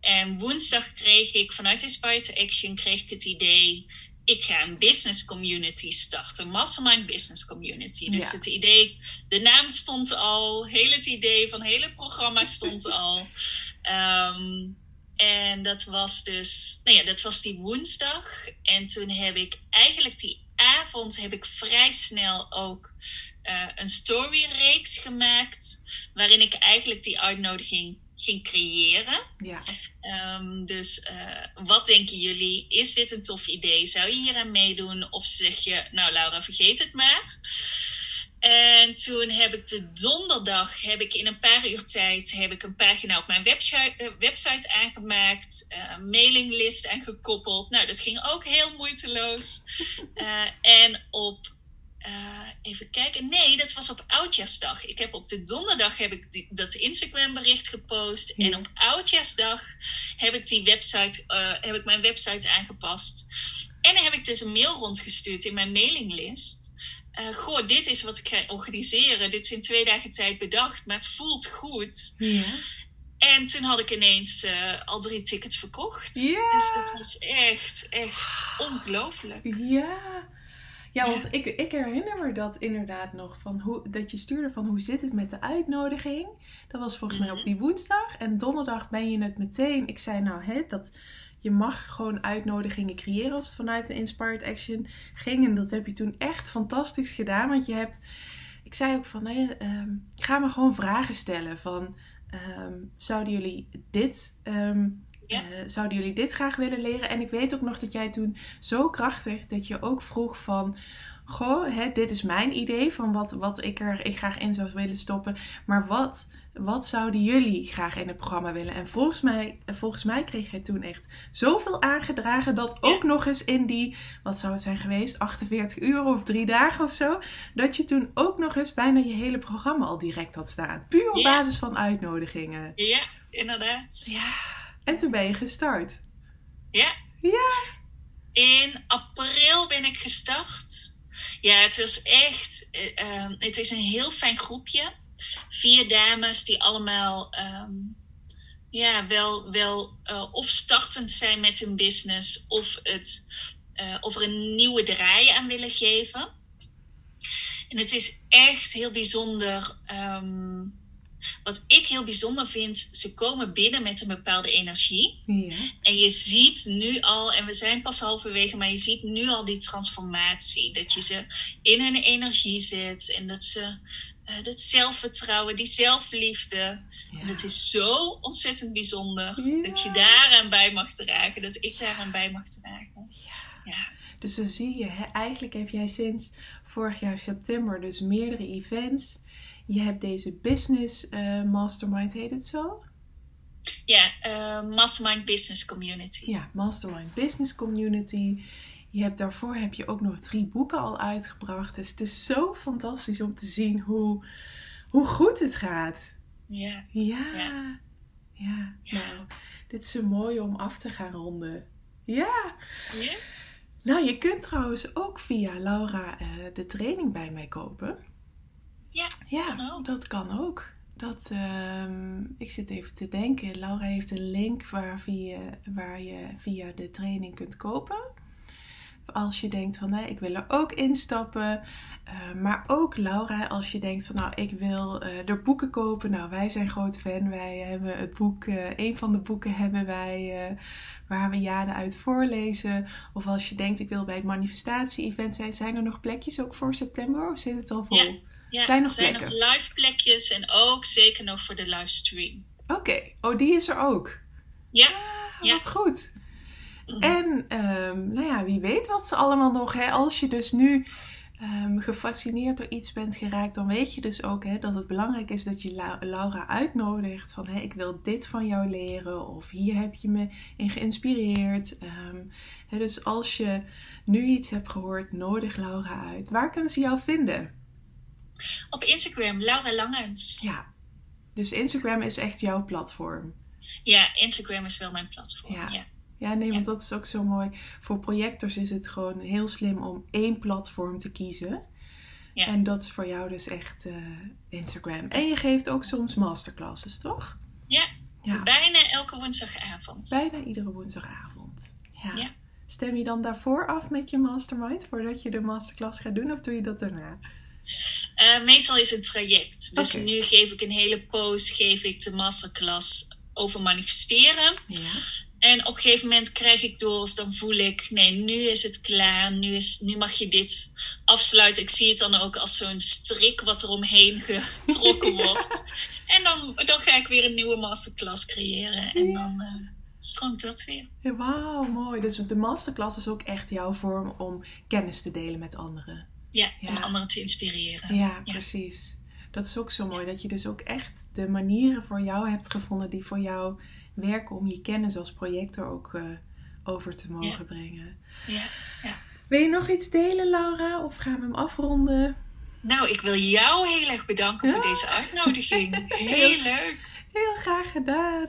En woensdag kreeg ik vanuit Inspired Action kreeg ik het idee, ik ga een business community starten, Mastermind Business Community. Dus Ja. het idee, de naam stond al, heel het idee van het hele programma stond al. Ehm, en dat was dus, nou ja, dat was die woensdag. En toen heb ik eigenlijk die avond heb ik vrij snel ook eh, een storyreeks gemaakt. Waarin ik eigenlijk die uitnodiging ging creëren. Ja. Ehm, dus eh, wat denken jullie? Is dit een tof idee? Zou je hier aan meedoen? Of zeg je, nou Laura, vergeet het maar. En toen heb ik de donderdag, heb ik in een paar uur tijd, heb ik een pagina op mijn website, eh, website aangemaakt, een mailinglist aangekoppeld. Nou, dat ging ook heel moeiteloos. En op, eh, even kijken, nee, dat was op Oudjaarsdag. Ik heb op de donderdag heb ik die, dat Instagram bericht gepost. Ja. En op Oudjaarsdag heb ik die website, eh, heb ik mijn website aangepast. En dan heb ik dus een mail rondgestuurd in mijn mailinglist. Eh goh, dit is wat ik ga organiseren. Dit is in twee dagen tijd bedacht, maar het voelt goed. Ja. En toen had ik ineens al drie tickets verkocht. Ja. Dus dat was echt, echt ongelooflijk. Ja. Ja, want. Ik, ik herinner me dat inderdaad nog van hoe, dat je stuurde van hoe zit het met de uitnodiging. Dat was volgens mij Mhm. op die woensdag. En donderdag ben je het meteen. Ik zei nou, hè, dat je mag gewoon uitnodigingen creëren als het vanuit de Inspired Action ging. En dat heb je toen echt fantastisch gedaan. Want je hebt, ik zei ook van, hè, ehm, ga me gewoon vragen stellen van, ehm, zouden jullie dit, ehm, Ja. eh, zouden jullie dit graag willen leren? En ik weet ook nog dat jij toen zo krachtig dat je ook vroeg van, goh, hè, dit is mijn idee van wat, wat ik er ik graag in zou willen stoppen. Maar wat, wat zouden jullie graag in het programma willen? En volgens mij, volgens mij kreeg jij toen echt zoveel aangedragen dat ook nog eens in die, wat zou het zijn geweest, 48 uur of drie dagen of zo, dat je toen ook nog eens bijna je hele programma al direct had staan. Puur op Ja. basis van uitnodigingen. Ja, inderdaad. Ja. En toen ben je gestart. Ja. Ja. In april ben ik gestart. Ja, het was echt. eh, ehm, het is een heel fijn groepje. Vier dames die allemaal. ehm, ja, wel, wel eh, of startend zijn met hun business. Of, het, eh, of er een nieuwe draai aan willen geven. En het is echt heel bijzonder. ehm, wat ik heel bijzonder vind, ze komen binnen met een bepaalde energie. Ja. En je ziet nu al, en we zijn pas halverwege, maar je ziet nu al die transformatie. Dat je ze in hun energie zet en dat ze eh, dat zelfvertrouwen, die zelfliefde. En dat is zo ontzettend bijzonder Ja. dat je daaraan bij mag dragen, dat ik daaraan bij mag dragen. Ja, Dus dan zie je, hè, eigenlijk heb jij sinds vorig jaar september dus meerdere events. Je hebt deze business eh, mastermind, heet het zo? ja eh, Mastermind Business Community. Ja, Mastermind Business Community. Je hebt daarvoor heb je ook nog drie boeken al uitgebracht. Dus het is zo fantastisch om te zien hoe, hoe goed het gaat. Ja, Ja. Ja. Ja. Ja. Nou, dit is zo mooi om af te gaan ronden. Ja. yes. Nou, je kunt trouwens ook via Laura eh, de training bij mij kopen. Ja, Ja, kan dat kan ook. Dat, ehm, ik zit even te denken. Laura heeft een link waar, via, waar je via de training kunt kopen. als je denkt van nee, ik wil er ook instappen. Uh, maar ook Laura, als je denkt van nou, ik wil uh, er boeken kopen. Nou, wij zijn groot fan. Wij hebben het boek, uh, een van de boeken hebben wij waar we jaren uit voorlezen. Of als je denkt, ik wil bij het manifestatie-event zijn. Zijn er nog plekjes ook voor september of zit het al vol? Ja, ja zijn er zijn nog live plekjes en ook zeker nog voor de livestream. Oké, oh die is er ook? Ja. Ah, ja. Wat goed. En um, nou ja, wie weet wat ze allemaal nog. Hè? Als je dus nu um, gefascineerd door iets bent geraakt, dan weet je dus ook hè, dat het belangrijk is dat je Laura uitnodigt van hè, ik wil dit van jou leren of hier heb je me in geïnspireerd. Um, hè, dus als je nu iets hebt gehoord, nodig Laura uit. Waar kunnen ze jou vinden? Op Instagram, Laura Langens. Ja, dus Instagram is echt jouw platform. Ja, Instagram is wel mijn platform. ja. Ja, nee, want dat is ook zo mooi. Voor projectors is het gewoon heel slim om één platform te kiezen. Ja. En dat is voor jou dus echt uh, Instagram. En je geeft ook soms masterclasses, toch? Ja, ja, bijna elke woensdagavond. Bijna iedere woensdagavond. Ja. ja. Stem je dan daarvoor af met je mastermind voordat je de masterclass gaat doen of doe je dat daarna? Uh, meestal is het een traject. Dus nu geef ik een hele post, geef ik de masterclass over manifesteren. Ja. En op een gegeven moment krijg ik door of dan voel ik, nee, nu is het klaar, nu, is, nu mag je dit afsluiten. Ik zie het dan ook als zo'n strik wat er omheen getrokken wordt. en dan, dan ga ik weer een nieuwe masterclass creëren en dan uh, stroomt dat weer. Wauw, mooi. Dus de masterclass is ook echt jouw vorm om kennis te delen met anderen. Ja, om anderen te inspireren. Ja, precies. Dat is ook zo mooi, dat je dus ook echt de manieren voor jou hebt gevonden die voor jou werken om je kennis als projector ook uh, over te mogen brengen. Ja, ja. Wil je nog iets delen, Laura? Of gaan we hem afronden? Nou, ik wil jou heel erg bedanken voor deze uitnodiging. Heel leuk. Heel graag gedaan.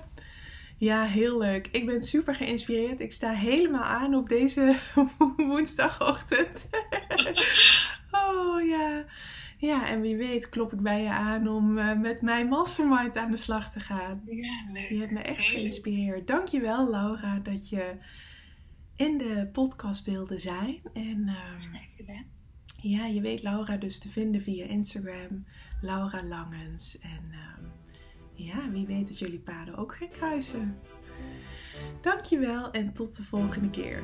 Ja, heel leuk. Ik ben super geïnspireerd. Ik sta helemaal aan op deze woensdagochtend. oh ja. Ja, en wie weet klop ik bij je aan om uh, met mijn mastermind aan de slag te gaan. Ja, leuk. Je hebt me echt geïnspireerd. Dankjewel Laura dat je in de podcast wilde zijn. En uh, ja, je weet Laura dus te vinden via Instagram. Laura Langens. En uh, ja, wie weet dat jullie paden ook gaan kruisen. Dankjewel en tot de volgende keer.